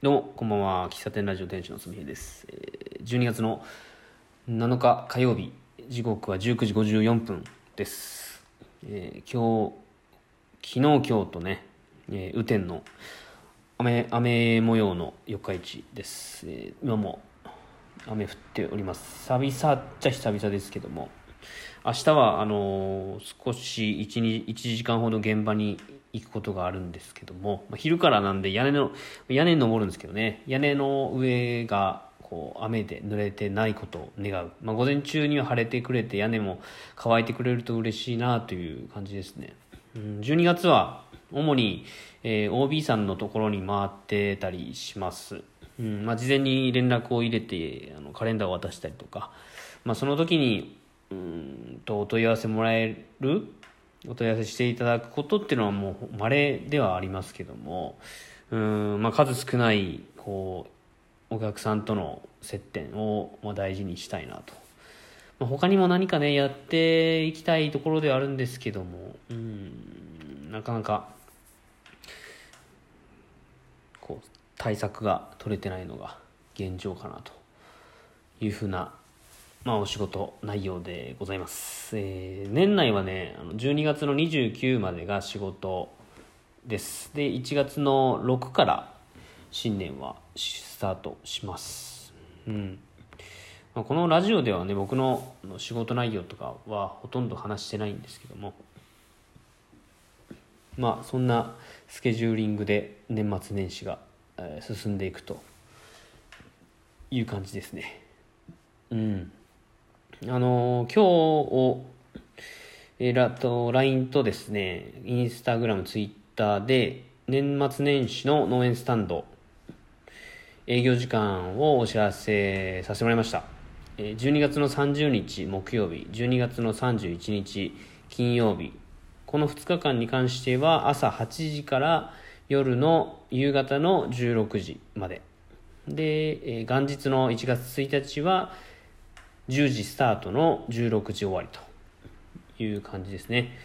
どうも、こんばんは。喫茶店ラジオ店主のすみへです。12月の7日火曜日、時刻は19時54分です。えー、今日、昨日、今日とね、えー、雨天の雨、雨模様の四日市です。えー、今も雨降っております。久々っちゃ久々ですけども、明日は、あの、少し1、1時間ほど現場に行くことがあるんですけども、まあ、昼からなんで屋根の、屋根に登るんですけどね、屋根の上がこう雨で濡れてないことを願う。まあ、午前中には晴れてくれて屋根も乾いてくれると嬉しいなという感じですね。うん、12月は主に、えー、OB さんのところに回ってたりします。うんまあ、事前に連絡を入れてあのカレンダーを渡したりとか、まあ、その時にうんとお問い合わせもらえる？お問い合わせしていただくことっていうのはもう稀ではありますけども。うん、まあ、数少ないこうお客さんとの接点をまあ大事にしたいなと、まあ、他にも何かねやっていきたいところではあるんですけども。うんなかなかこう対策が取れてないのが現状かなというふうなまあ、お仕事内容でございます。えー、年内はね、12月の29までが仕事です。で、1月の6から新年はスタートします。うん。まあ、このラジオではね、僕の仕事内容とかはほとんど話してないんですけども、まあ、そんなスケジューリングで年末年始が進んでいくという感じですね。うん。あの今日を、えー、ラと LINE とですね、インスタグラム、ツイッターで、年末年始の農園スタンド、営業時間をお知らせさせてもらいました。12月の30日木曜日、12月の31日金曜日、この2日間に関しては朝8時から夜の夕方の16時まで。で、元日の1月1日は10時スタートの16時終わりという感じですね。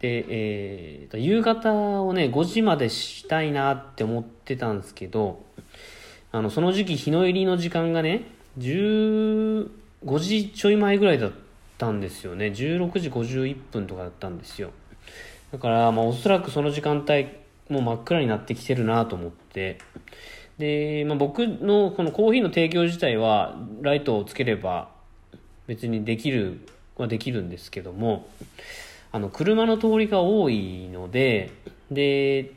で、えー、夕方をね、5時までしたいなって思ってたんですけど、あの、その時期日の入りの時間がね、15時ちょい前ぐらいだったんですよね。16時51分とかだったんですよ。だから、まあおそらくその時間帯、もう真っ暗になってきてるなと思って、で、まあ、僕のこのコーヒーの提供自体はライトをつければ別にできるはできるんですけどもあの車の通りが多いのでで、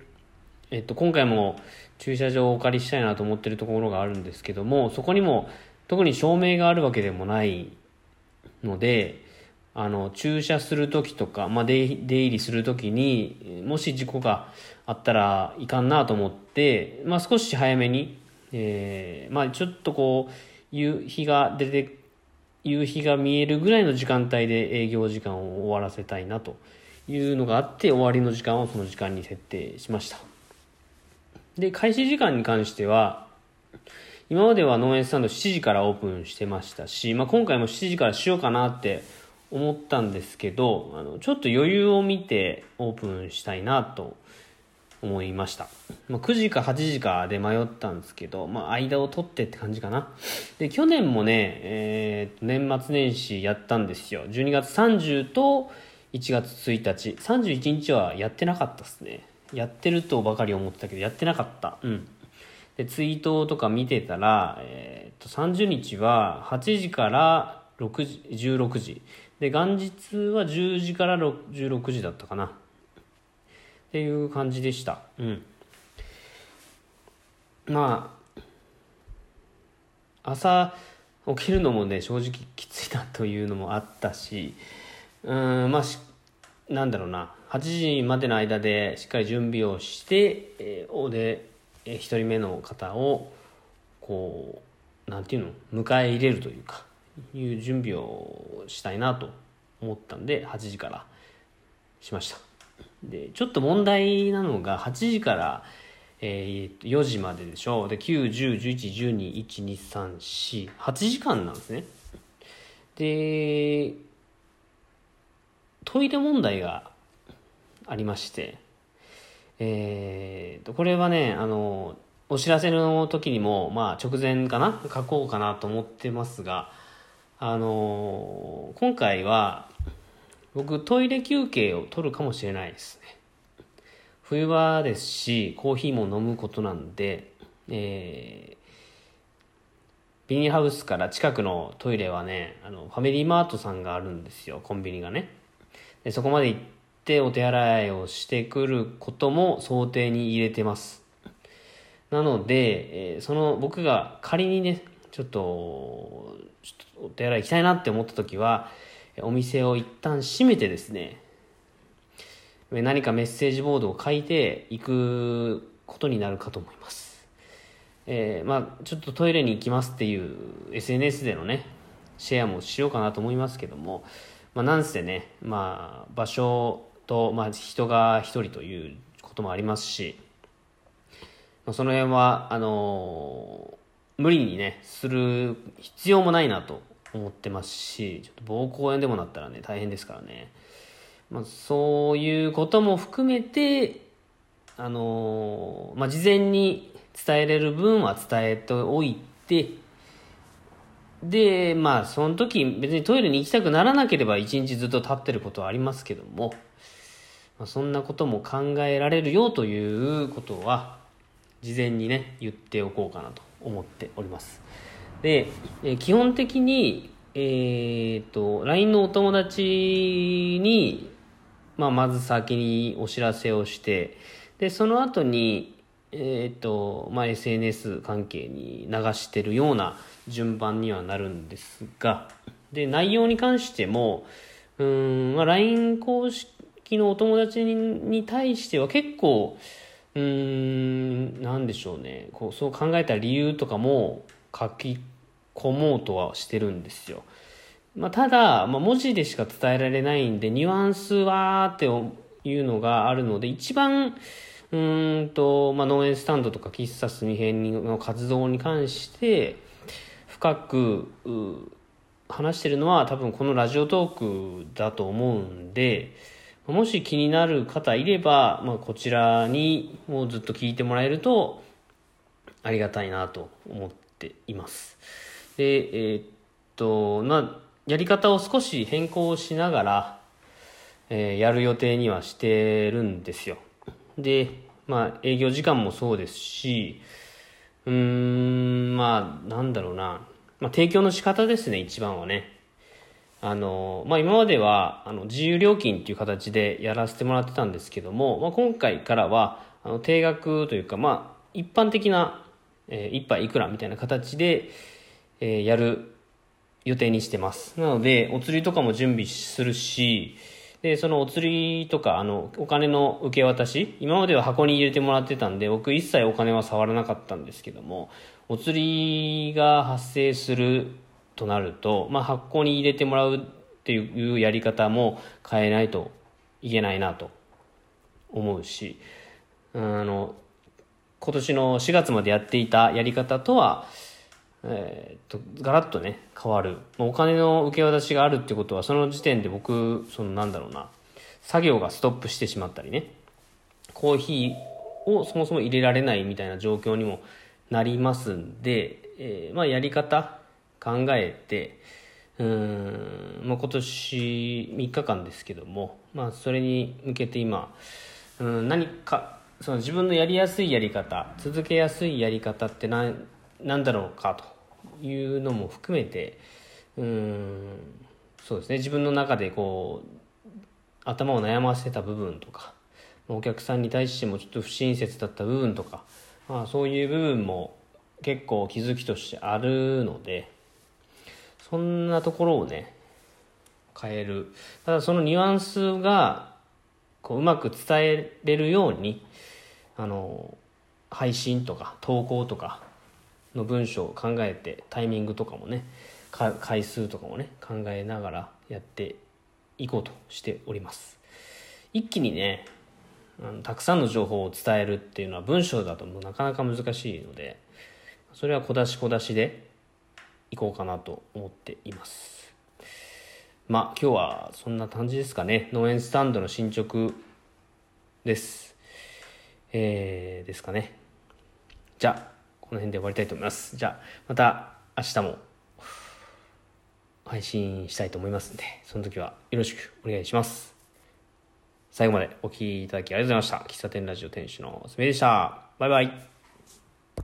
えっと、今回も駐車場をお借りしたいなと思ってるところがあるんですけどもそこにも特に照明があるわけでもないのであの駐車する時とか、まあ、出入りする時にもし事故があったらいかんなと思って、まあ、少し早めに、えーまあ、ちょっとこう夕日が出て夕日が見えるぐらいの時間帯で営業時間を終わらせたいなというのがあって終わりの時間をその時間に設定しました。で開始時間に関しては今までは農園スタンド7時からオープンしてましたし、まあ、今回も7時からしようかなって思ったんですけどあのちょっと余裕を見てオープンしたいなと思いました。まあ、9時か8時かで迷ったんですけど、まあ、間を取ってって感じかな。で、去年もね、えー、年末年始やったんですよ。12月30と1月1日。31日はやってなかったっすね。やってるとばかり思ってたけど、やってなかった。うん。で、ツイートとか見てたら、えー、と、30日は8時から6時、16時。で、元日は10時から16時だったかな。っていう感じでした。うん。まあ、朝起きるのもね、正直きついなというのもあったし、うん、まあ、なんだろうな、8時までの間でしっかり準備をして、えー、で、えー、1人目の方を、こう、なんていうの、迎え入れるというか、いう準備をしたいなと思ったんで、8時からしました。で、ちょっと問題なのが、8時から、えー、4時まででしょ。で、9、10、11、12、1、2、3、4、8時間なんですね。で、トイレ問題がありまして、えーと、これはね、あの、お知らせの時にも、まあ直前かな？書こうかなと思ってますが、あのー、今回は僕トイレ休憩を取るかもしれないですね。冬場ですし、コーヒーも飲むことなんで、えー、ビニーハウスから近くのトイレはね、あの、ファミリーマートさんがあるんですよ、コンビニがね。でそこまで行ってお手洗いをしてくることも想定に入れてます。なので、えー、その僕が仮にね、ちょっと、お手洗い行きたいなって思った時は、お店を一旦閉めてですね、何かメッセージボードを書いていくことになるかと思います。えー、まあちょっとトイレに行きますっていう SNS でのね、シェアもしようかなと思いますけども、まあなんせね、まあ場所と、まあ人が一人ということもありますし、まあ、その辺は、あのー、無理にね、する必要もないなと思ってますし、ちょっと膀胱炎でもなったらね、大変ですからね。まあ、そういうことも含めて、あのー、まあ、事前に伝えれる分は伝えておいて、で、まあ、その時、別にトイレに行きたくならなければ一日ずっと立ってることはありますけども、まあ、そんなことも考えられるよということは、事前にね、言っておこうかなと思っております。で、え基本的に、えっ、と、LINE のお友達に、まあ、まず先にお知らせをして、で、その後に、えっ、と、まあ、SNS 関係に流してるような順番にはなるんですが、で、内容に関しても、うん、まあ、LINE 公式のお友達に対しては結構、うん、なんでしょうね。こう、そう考えた理由とかも書き込もうとはしてるんですよ。まあ、ただ、まあ、文字でしか伝えられないんで、ニュアンスはっていうのがあるので、一番、うんと、まあ、農園スタンドとか喫茶すみへんの活動に関して、深く、話してるのは多分このラジオトークだと思うんで、もし気になる方いれば、まあ、こちらにもうずっと聞いてもらえるとありがたいなと思っています。で、えー、っと、まあ、やり方を少し変更しながら、えー、やる予定にはしてるんですよ。で、まあ、営業時間もそうですし、うーん、まあ、なんだろうな。まあ、提供の仕方ですね、一番はね。あの、まあ、今までは、あの、自由料金っていう形でやらせてもらってたんですけども、まあ、今回からは、あの、定額というか、まあ、一般的な、えー、一杯いくらみたいな形で、えー、やる予定にしてます。なので、お釣りとかも準備するし、で、そのお釣りとか、あの、お金の受け渡し、今までは箱に入れてもらってたんで、僕一切お金は触らなかったんですけども、お釣りが発生するとなると、まあ、箱に入れてもらうっていうやり方も変えないといけないなと思うし、あの、今年の4月までやっていたやり方とは、えー、っと、ガラッとね、変わる。お金の受け渡しがあるってことは、その時点で僕、そのなんだろうな、作業がストップしてしまったりね、コーヒーをそもそも入れられないみたいな状況にもなりますんで、えー、まあやり方考えて、うん、まあ今年3日間ですけども、まあそれに向けて今、うん、何か、その自分のやりやすいやり方、続けやすいやり方って何、なんだろうかというのも含めてうんそうですね。自分の中でこう頭を悩ませた部分とかお客さんに対してもちょっと不親切だった部分とか、まあ、そういう部分も結構気づきとしてあるのでそんなところをね変える。ただそのニュアンスがこううまく伝えれるようにあの配信とか投稿とかの文章を考えてタイミングとかもね回数とかもね考えながらやっていこうとしております。一気にねあのたくさんの情報を伝えるっていうのは文章だともうなかなか難しいのでそれは小出し小出しでいこうかなと思っていますまあ今日はそんな感じですかね農園スタンドの進捗ですえー、ですかねじゃあ、この辺で終わりたいと思います。じゃあ、また明日も配信したいと思いますんで、その時はよろしくお願いします。最後までお聴きいただきありがとうございました。喫茶店ラジオ店主のすめでした。バイバイ。